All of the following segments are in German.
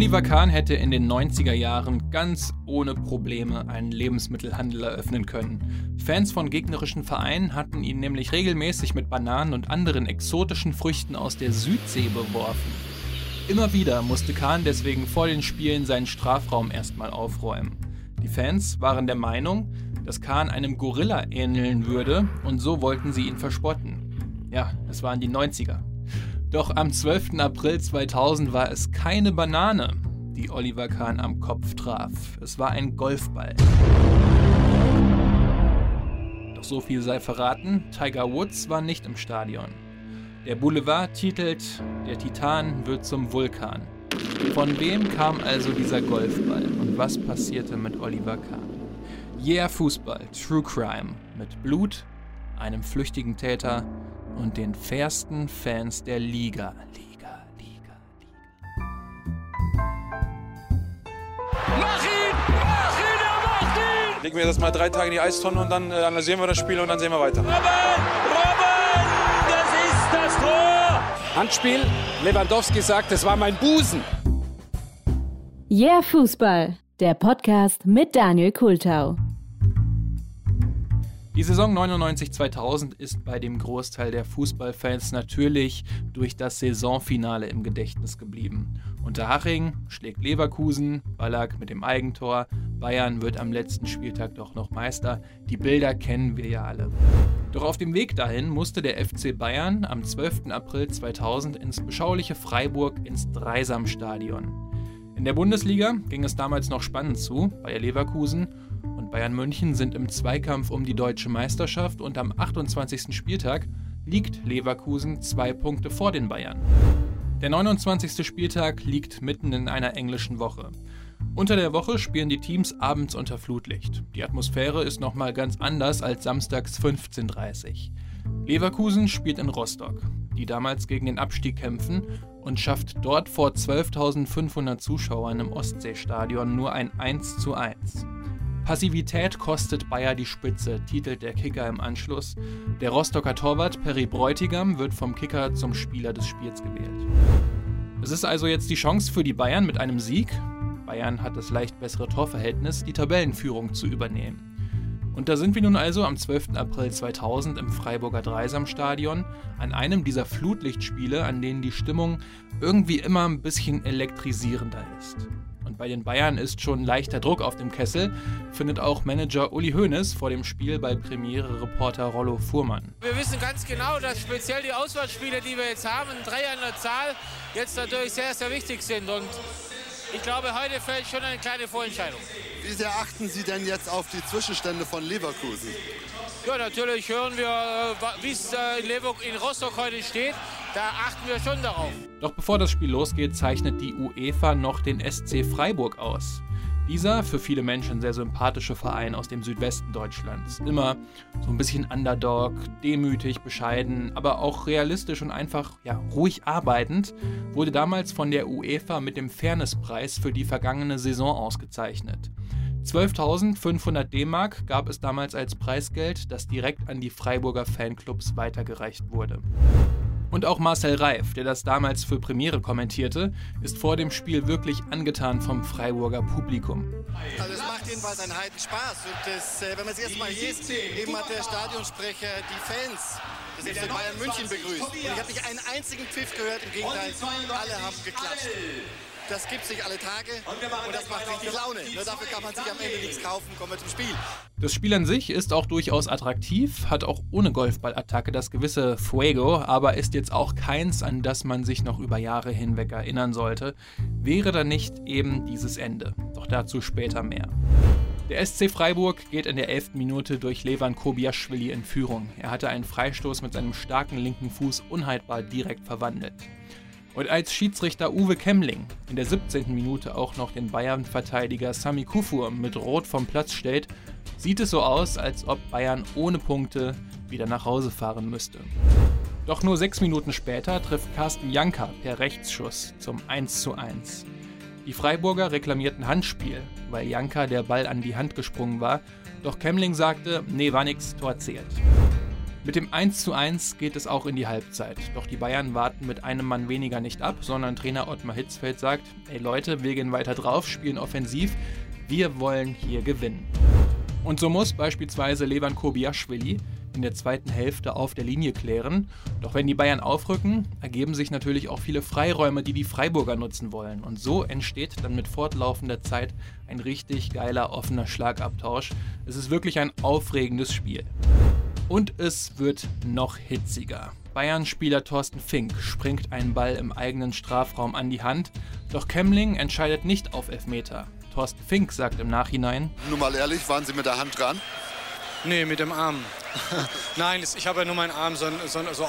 Oliver Kahn hätte in den 90er Jahren ganz ohne Probleme einen Lebensmittelhandel eröffnen können. Fans von gegnerischen Vereinen hatten ihn nämlich regelmäßig mit Bananen und anderen exotischen Früchten aus der Südsee beworfen. Immer wieder musste Kahn deswegen vor den Spielen seinen Strafraum erstmal aufräumen. Die Fans waren der Meinung, dass Kahn einem Gorilla ähneln würde und so wollten sie ihn verspotten. Ja, es waren die 90er. Doch am 12. April 2000 war es keine Banane, die Oliver Kahn am Kopf traf. Es war ein Golfball. Doch so viel sei verraten, Tiger Woods war nicht im Stadion. Der Boulevard titelt, der Titan wird zum Vulkan. Von wem kam also dieser Golfball und was passierte mit Oliver Kahn? Yeah Fußball, True Crime, mit Blut, einem flüchtigen Täter und den fairsten Fans der Liga. Liga, Liga, Liga. Mach ihn! Mach ihn! Er macht ihn! Legen wir das mal drei Tage in die Eistonne und dann äh, analysieren wir das Spiel und dann sehen wir weiter. Robben! Robben! Das ist das Tor! Handspiel. Lewandowski sagt, es war mein Busen. Yeah Fußball, der Podcast mit Daniel Kultau. Die Saison 99-2000 ist bei dem Großteil der Fußballfans natürlich durch das Saisonfinale im Gedächtnis geblieben. Unterhaching schlägt Leverkusen, Ballack mit dem Eigentor, Bayern wird am letzten Spieltag doch noch Meister. Die Bilder kennen wir ja alle. Doch auf dem Weg dahin musste der FC Bayern am 12. April 2000 ins beschauliche Freiburg ins Dreisamstadion. In der Bundesliga ging es damals noch spannend zu, Bayer Leverkusen Bayern München sind im Zweikampf um die deutsche Meisterschaft und am 28. Spieltag liegt Leverkusen zwei Punkte vor den Bayern. Der 29. Spieltag liegt mitten in einer englischen Woche. Unter der Woche spielen die Teams abends unter Flutlicht. Die Atmosphäre ist nochmal ganz anders als samstags 15.30 Uhr. Leverkusen spielt in Rostock, die damals gegen den Abstieg kämpfen und schafft dort vor 12.500 Zuschauern im Ostseestadion nur ein 1 zu 1. Passivität kostet Bayer die Spitze, titelt der Kicker im Anschluss. Der Rostocker Torwart Perry Bräutigam wird vom Kicker zum Spieler des Spiels gewählt. Es ist also jetzt die Chance für die Bayern mit einem Sieg, Bayern hat das leicht bessere Torverhältnis, die Tabellenführung zu übernehmen. Und da sind wir nun also am 12. April 2000 im Freiburger Dreisamstadion an einem dieser Flutlichtspiele, an denen die Stimmung irgendwie immer ein bisschen elektrisierender ist. Und bei den Bayern ist schon leichter Druck auf dem Kessel, findet auch Manager Uli Hoeneß vor dem Spiel bei Premiere-Reporter Rollo Fuhrmann. Wir wissen ganz genau, dass speziell die Auswärtsspiele, die wir jetzt haben, drei an der Zahl, jetzt natürlich sehr, sehr wichtig sind. Und ich glaube, heute fällt schon eine kleine Vorentscheidung. Wie sehr achten Sie denn jetzt auf die Zwischenstände von Leverkusen? Ja, natürlich hören wir, äh, wie es äh, in, in Rostock heute steht. Da achten wir schon darauf. Doch bevor das Spiel losgeht, zeichnet die UEFA noch den SC Freiburg aus. Dieser für viele Menschen sehr sympathische Verein aus dem Südwesten Deutschlands. Immer so ein bisschen Underdog, demütig, bescheiden, aber auch realistisch und einfach ja, ruhig arbeitend, wurde damals von der UEFA mit dem Fairnesspreis für die vergangene Saison ausgezeichnet. 12.500 D-Mark gab es damals als Preisgeld, das direkt an die Freiburger Fanclubs weitergereicht wurde. Und auch Marcel Reif, der das damals für Premiere kommentierte, ist vor dem Spiel wirklich angetan vom Freiburger Publikum. Also es macht jedenfalls einen heiden Spaß. Und das, äh, wenn man es jetzt mal liest, eben hat der Stadionsprecher die Fans des FC Bayern München begrüßt. Und ich habe nicht einen einzigen Pfiff gehört, im Gegenteil, alle haben geklatscht. Das gibt sich alle Tage und das macht richtig Laune. Nur dafür kann man sich am Ende nichts kaufen. Kommen wir zum Spiel. Das Spiel an sich ist auch durchaus attraktiv, hat auch ohne Golfballattacke das gewisse Fuego, aber ist jetzt auch keins, an das man sich noch über Jahre hinweg erinnern sollte. Wäre da nicht eben dieses Ende. Doch dazu später mehr. Der SC Freiburg geht in der 11. Minute durch Levan Kobiaschwili in Führung. Er hatte einen Freistoß mit seinem starken linken Fuß unhaltbar direkt verwandelt. Und als Schiedsrichter Uwe Kemmling in der 17. Minute auch noch den Bayern-Verteidiger Sami Kufur mit Rot vom Platz stellt, sieht es so aus, als ob Bayern ohne Punkte wieder nach Hause fahren müsste. Doch nur sechs Minuten später trifft Carsten Janka per Rechtsschuss zum 1:1. Die Freiburger reklamierten Handspiel, weil Janka der Ball an die Hand gesprungen war, doch Kemmling sagte, nee, war nix, Tor zählt. Mit dem 1:1 geht es auch in die Halbzeit. Doch die Bayern warten mit einem Mann weniger nicht ab, sondern Trainer Ottmar Hitzfeld sagt: Ey Leute, wir gehen weiter drauf, spielen offensiv. Wir wollen hier gewinnen. Und so muss beispielsweise Levan Kobiaschwili in der zweiten Hälfte auf der Linie klären. Doch wenn die Bayern aufrücken, ergeben sich natürlich auch viele Freiräume, die die Freiburger nutzen wollen. Und so entsteht dann mit fortlaufender Zeit ein richtig geiler offener Schlagabtausch. Es ist wirklich ein aufregendes Spiel. Und es wird noch hitziger. Bayern-Spieler Thorsten Fink springt einen Ball im eigenen Strafraum an die Hand, doch Kemmling entscheidet nicht auf Elfmeter. Thorsten Fink sagt im Nachhinein: Nur mal ehrlich, waren Sie mit der Hand dran? Nee, mit dem Arm. Nein, ich habe ja nur meinen Arm so, so, so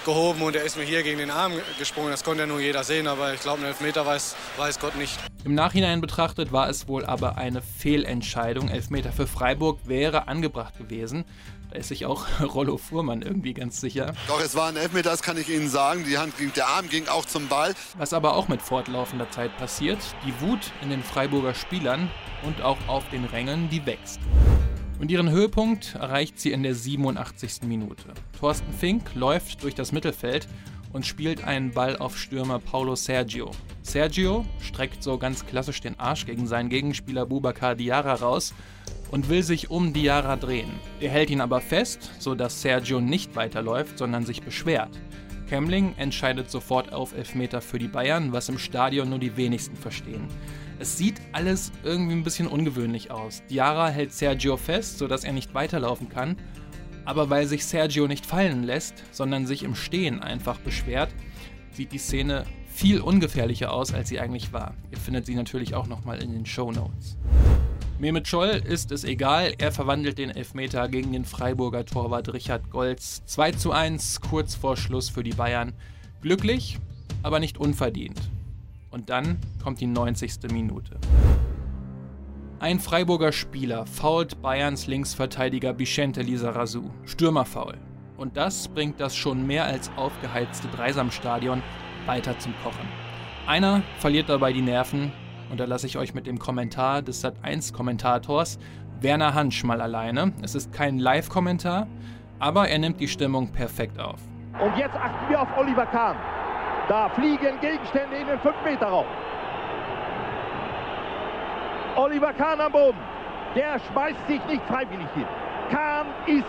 abgehoben und er ist mir hier gegen den Arm gesprungen. Das konnte ja nur jeder sehen, aber ich glaube, einen Elfmeter weiß, weiß Gott nicht. Im Nachhinein betrachtet war es wohl aber eine Fehlentscheidung. Elfmeter für Freiburg wäre angebracht gewesen. Da ist sich auch Rollo Fuhrmann irgendwie ganz sicher. Doch, es war ein Elfmeter, das kann ich Ihnen sagen. Die Hand ging, der Arm ging auch zum Ball. Was aber auch mit fortlaufender Zeit passiert, die Wut in den Freiburger Spielern und auch auf den Rängen, die wächst. Und ihren Höhepunkt erreicht sie in der 87. Minute. Thorsten Fink läuft durch das Mittelfeld und spielt einen Ball auf Stürmer Paulo Sergio. Sergio streckt so ganz klassisch den Arsch gegen seinen Gegenspieler Bubakar Diarra raus und will sich um Diarra drehen. Er hält ihn aber fest, sodass Sergio nicht weiterläuft, sondern sich beschwert. Kemling entscheidet sofort auf Elfmeter für die Bayern, was im Stadion nur die wenigsten verstehen. Es sieht alles irgendwie ein bisschen ungewöhnlich aus. Diarra hält Sergio fest, sodass er nicht weiterlaufen kann. Aber weil sich Sergio nicht fallen lässt, sondern sich im Stehen einfach beschwert, sieht die Szene viel ungefährlicher aus, als sie eigentlich war. Ihr findet sie natürlich auch nochmal in den Show Notes. Mehmet Scholl ist es egal, er verwandelt den Elfmeter gegen den Freiburger Torwart Richard Golz 2 zu 1 kurz vor Schluss für die Bayern. Glücklich, aber nicht unverdient. Und dann kommt die 90. Minute. Ein Freiburger Spieler fault Bayerns Linksverteidiger Vicente Lizarazu. Stürmerfaul. Und das bringt das schon mehr als aufgeheizte Dreisamstadion weiter zum Kochen. Einer verliert dabei die Nerven und da lasse ich euch mit dem Kommentar des Sat1-Kommentators Werner Hansch mal alleine. Es ist kein Live-Kommentar, aber er nimmt die Stimmung perfekt auf. Und jetzt achten wir auf Oliver Kahn. Da fliegen Gegenstände in den 5-Meter-Raum. Oliver Kahn am Boden. Der schmeißt sich nicht freiwillig hin. Kahn ist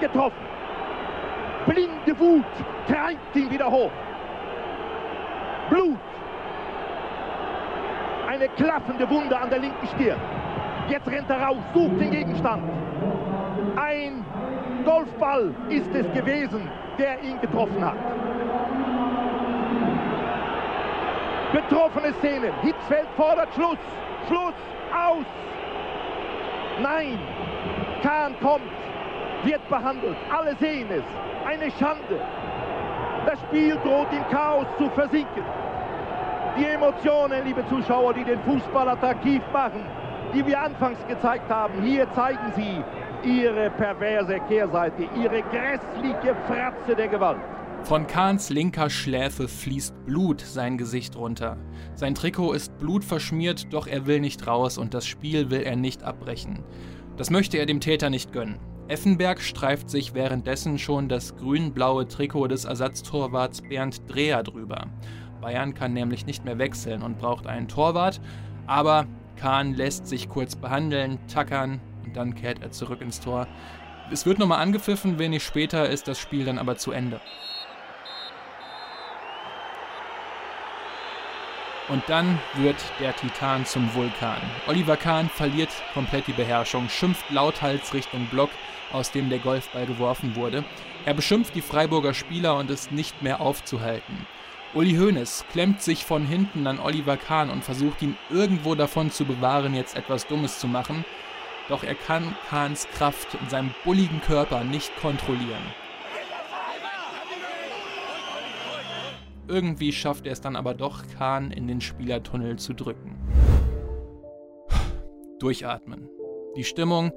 getroffen. Blinde Wut treibt ihn wieder hoch. Blut. Eine klaffende Wunde an der linken Stirn. Jetzt rennt er raus, sucht den Gegenstand. Ein Golfball ist es gewesen, der ihn getroffen hat. Betroffene Szenen. Hitzfeld fordert Schluss. Schluss. Aus. Nein. Kahn kommt. Wird behandelt. Alle sehen es. Eine Schande. Das Spiel droht in Chaos zu versinken. Die Emotionen, liebe Zuschauer, die den Fußball attraktiv machen, die wir anfangs gezeigt haben, hier zeigen sie ihre perverse Kehrseite, ihre grässliche Fratze der Gewalt. Von Kahns linker Schläfe fließt Blut sein Gesicht runter. Sein Trikot ist blutverschmiert, doch er will nicht raus und das Spiel will er nicht abbrechen. Das möchte er dem Täter nicht gönnen. Effenberg streift sich währenddessen schon das grün-blaue Trikot des Ersatztorwarts Bernd Dreher drüber. Bayern kann nämlich nicht mehr wechseln und braucht einen Torwart, aber Kahn lässt sich kurz behandeln, tackern und dann kehrt er zurück ins Tor. Es wird nochmal angepfiffen, wenig später ist das Spiel dann aber zu Ende. Und dann wird der Titan zum Vulkan. Oliver Kahn verliert komplett die Beherrschung, schimpft lauthals Richtung Block, aus dem der Golfball geworfen wurde. Er beschimpft die Freiburger Spieler und ist nicht mehr aufzuhalten. Uli Hoeneß klemmt sich von hinten an Oliver Kahn und versucht ihn irgendwo davon zu bewahren, jetzt etwas Dummes zu machen. Doch er kann Kahns Kraft in seinem bulligen Körper nicht kontrollieren. Irgendwie schafft er es dann aber doch, Kahn in den Spielertunnel zu drücken. Durchatmen. Die Stimmung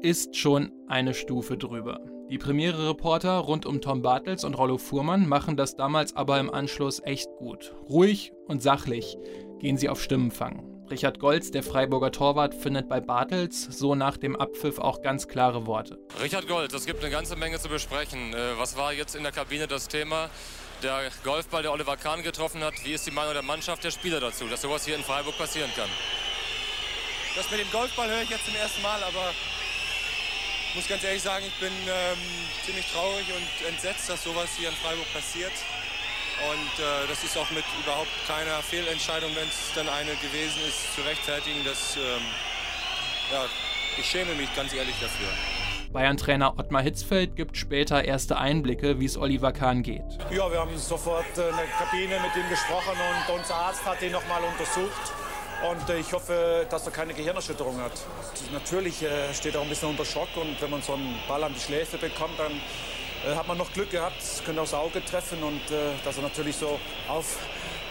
ist schon eine Stufe drüber. Die Premiere-Reporter rund um Tom Bartels und Rollo Fuhrmann machen das damals aber im Anschluss echt gut. Ruhig und sachlich gehen sie auf Stimmenfang. Richard Golz, der Freiburger Torwart, findet bei Bartels so nach dem Abpfiff auch ganz klare Worte. Richard Golz, es gibt eine ganze Menge zu besprechen. Äh, was war jetzt in der Kabine das Thema? Der Golfball, der Oliver Kahn getroffen hat, wie ist die Meinung der Mannschaft, der Spieler dazu, dass sowas hier in Freiburg passieren kann? Das mit dem Golfball höre ich jetzt zum ersten Mal, aber ich muss ganz ehrlich sagen, ich bin ähm, ziemlich traurig und entsetzt, dass sowas hier in Freiburg passiert. Und äh, das ist auch mit überhaupt keiner Fehlentscheidung, wenn es dann eine gewesen ist, zu rechtfertigen. Das, ähm, ja, ich schäme mich ganz ehrlich dafür. Bayern-Trainer Ottmar Hitzfeld gibt später erste Einblicke, wie es Oliver Kahn geht. Ja, wir haben sofort äh, in der Kabine mit ihm gesprochen und unser Arzt hat ihn nochmal untersucht. Und äh, ich hoffe, dass er keine Gehirnerschütterung hat. Natürlich äh, steht er auch ein bisschen unter Schock und wenn man so einen Ball an die Schläfe bekommt, dann äh, hat man noch Glück gehabt, könnte aufs Auge treffen und äh, dass er natürlich so auf,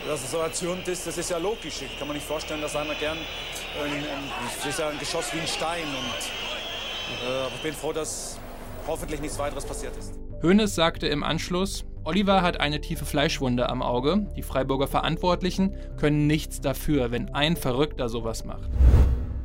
dass er so erzürnt ist, das ist ja logisch. Ich kann mir nicht vorstellen, dass einer gern, äh, ist ja ein Geschoss wie ein Stein und äh, ich bin froh, dass hoffentlich nichts weiteres passiert ist. Hoeneß sagte im Anschluss, Oliver hat eine tiefe Fleischwunde am Auge. Die Freiburger Verantwortlichen können nichts dafür, wenn ein Verrückter sowas macht.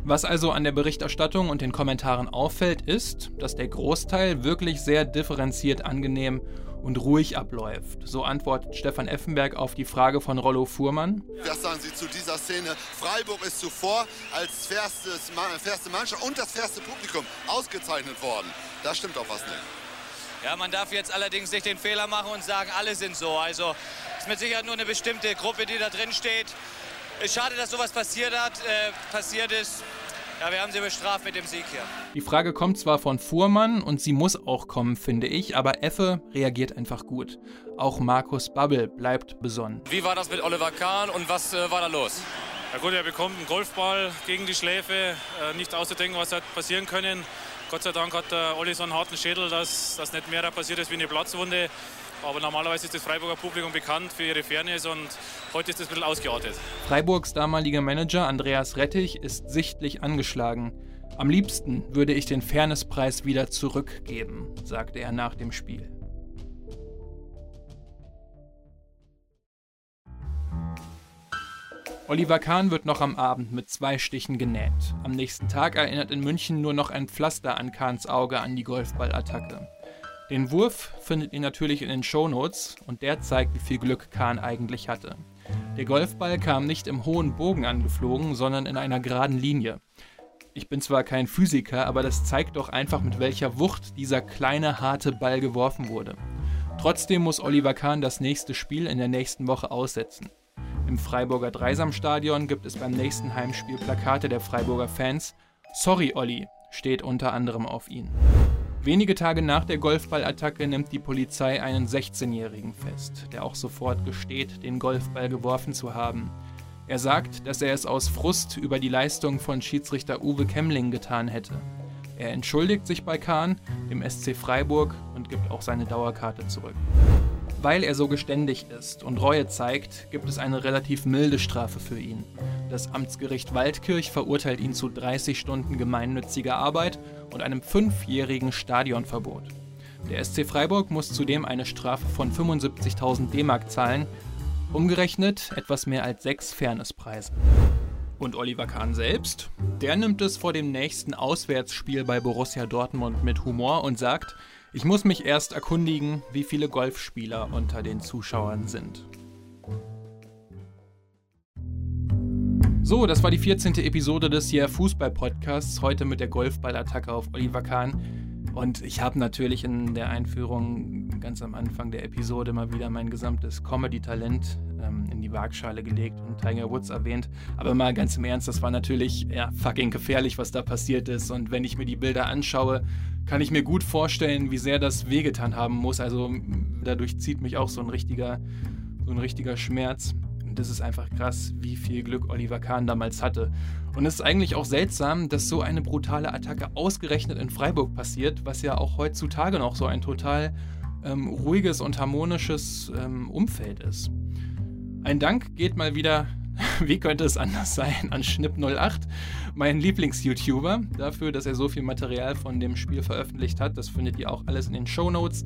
Was also an der Berichterstattung und den Kommentaren auffällt, ist, dass der Großteil wirklich sehr differenziert angenehm und ruhig abläuft. So antwortet Stefan Effenberg auf die Frage von Rollo Fuhrmann. Was sagen Sie zu dieser Szene? Freiburg ist zuvor als fairstes, fairste Mannschaft und das fairste Publikum ausgezeichnet worden. Da stimmt doch was nicht. Ja, man darf jetzt allerdings nicht den Fehler machen und sagen, alle sind so. Also es ist mit Sicherheit nur eine bestimmte Gruppe, die da drin steht. Es ist schade, dass sowas passiert hat, äh, passiert ist. Ja, wir haben sie bestraft mit dem Sieg hier. Die Frage kommt zwar von Fuhrmann und sie muss auch kommen, finde ich, aber Effe reagiert einfach gut. Auch Markus Babbel bleibt besonnen. Wie war das mit Oliver Kahn und was äh, war da los? Ja gut, er bekommt einen Golfball gegen die Schläfe. Äh, nicht auszudenken, was hätte passieren können. Gott sei Dank hat der Olli so einen harten Schädel, dass, dass nicht mehr da passiert ist wie eine Platzwunde. Aber normalerweise ist das Freiburger Publikum bekannt für ihre Fairness und heute ist das ein bisschen ausgeartet. Freiburgs damaliger Manager Andreas Rettich ist sichtlich angeschlagen. Am liebsten würde ich den Fairnesspreis wieder zurückgeben, sagte er nach dem Spiel. Oliver Kahn wird noch am Abend mit zwei Stichen genäht. Am nächsten Tag erinnert in München nur noch ein Pflaster an Kahns Auge an die Golfballattacke. Den Wurf findet ihr natürlich in den Shownotes und der zeigt, wie viel Glück Kahn eigentlich hatte. Der Golfball kam nicht im hohen Bogen angeflogen, sondern in einer geraden Linie. Ich bin zwar kein Physiker, aber das zeigt doch einfach, mit welcher Wucht dieser kleine, harte Ball geworfen wurde. Trotzdem muss Oliver Kahn das nächste Spiel in der nächsten Woche aussetzen. Im Freiburger Dreisamstadion gibt es beim nächsten Heimspiel Plakate der Freiburger Fans. Sorry, Olli, steht unter anderem auf ihn. Wenige Tage nach der Golfballattacke nimmt die Polizei einen 16-Jährigen fest, der auch sofort gesteht, den Golfball geworfen zu haben. Er sagt, dass er es aus Frust über die Leistung von Schiedsrichter Uwe Kemmling getan hätte. Er entschuldigt sich bei Kahn, dem SC Freiburg und gibt auch seine Dauerkarte zurück. Weil er so geständig ist und Reue zeigt, gibt es eine relativ milde Strafe für ihn. Das Amtsgericht Waldkirch verurteilt ihn zu 30 Stunden gemeinnütziger Arbeit und einem fünfjährigen Stadionverbot. Der SC Freiburg muss zudem eine Strafe von 75.000 D-Mark zahlen, umgerechnet etwas mehr als sechs Fairnesspreise. Und Oliver Kahn selbst? Der nimmt es vor dem nächsten Auswärtsspiel bei Borussia Dortmund mit Humor und sagt, ich muss mich erst erkundigen, wie viele Golfspieler unter den Zuschauern sind. So, das war die 14. Episode des hier Fußball-Podcasts. Heute mit der Golfballattacke auf Oliver Kahn. Und ich habe natürlich in der Einführung ganz am Anfang der Episode mal wieder mein gesamtes Comedy-Talent ähm, in die Waagschale gelegt und Tiger Woods erwähnt. Aber mal ganz im Ernst, das war natürlich ja, fucking gefährlich, was da passiert ist. Und wenn ich mir die Bilder anschaue, kann ich mir gut vorstellen, wie sehr das wehgetan haben muss. Also dadurch zieht mich auch so ein richtiger, so ein richtiger Schmerz. Und das ist einfach krass, wie viel Glück Oliver Kahn damals hatte. Und es ist eigentlich auch seltsam, dass so eine brutale Attacke ausgerechnet in Freiburg passiert, was ja auch heutzutage noch so ein total ähm, ruhiges und harmonisches ähm, Umfeld ist. Ein Dank geht mal wieder wie könnte es anders sein, an Schnipp08, mein Lieblings-YouTuber, dafür, dass er so viel Material von dem Spiel veröffentlicht hat. Das findet ihr auch alles in den Show Notes.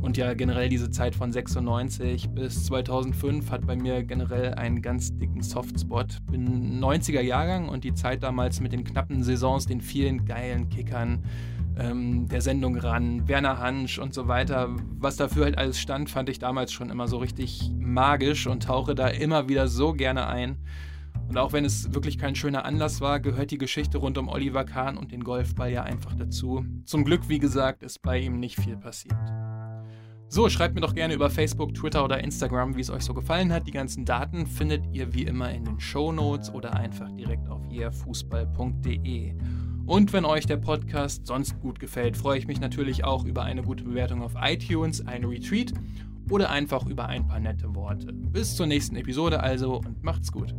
Und ja, generell diese Zeit von 96 bis 2005 hat bei mir generell einen ganz dicken Softspot. Bin 90er Jahrgang und die Zeit damals mit den knappen Saisons, den vielen geilen Kickern, ähm, der Sendung ran, Werner Hansch und so weiter. Was dafür halt alles stand, fand ich damals schon immer so richtig magisch und tauche da immer wieder so gerne ein. Und auch wenn es wirklich kein schöner Anlass war, gehört die Geschichte rund um Oliver Kahn und den Golfball ja einfach dazu. Zum Glück, wie gesagt, ist bei ihm nicht viel passiert. So, schreibt mir doch gerne über Facebook, Twitter oder Instagram, wie es euch so gefallen hat. Die ganzen Daten findet ihr wie immer in den Show Notes oder einfach direkt auf yeahfußball.de. Und wenn euch der Podcast sonst gut gefällt, freue ich mich natürlich auch über eine gute Bewertung auf iTunes, ein Retweet oder einfach über ein paar nette Worte. Bis zur nächsten Episode also und macht's gut.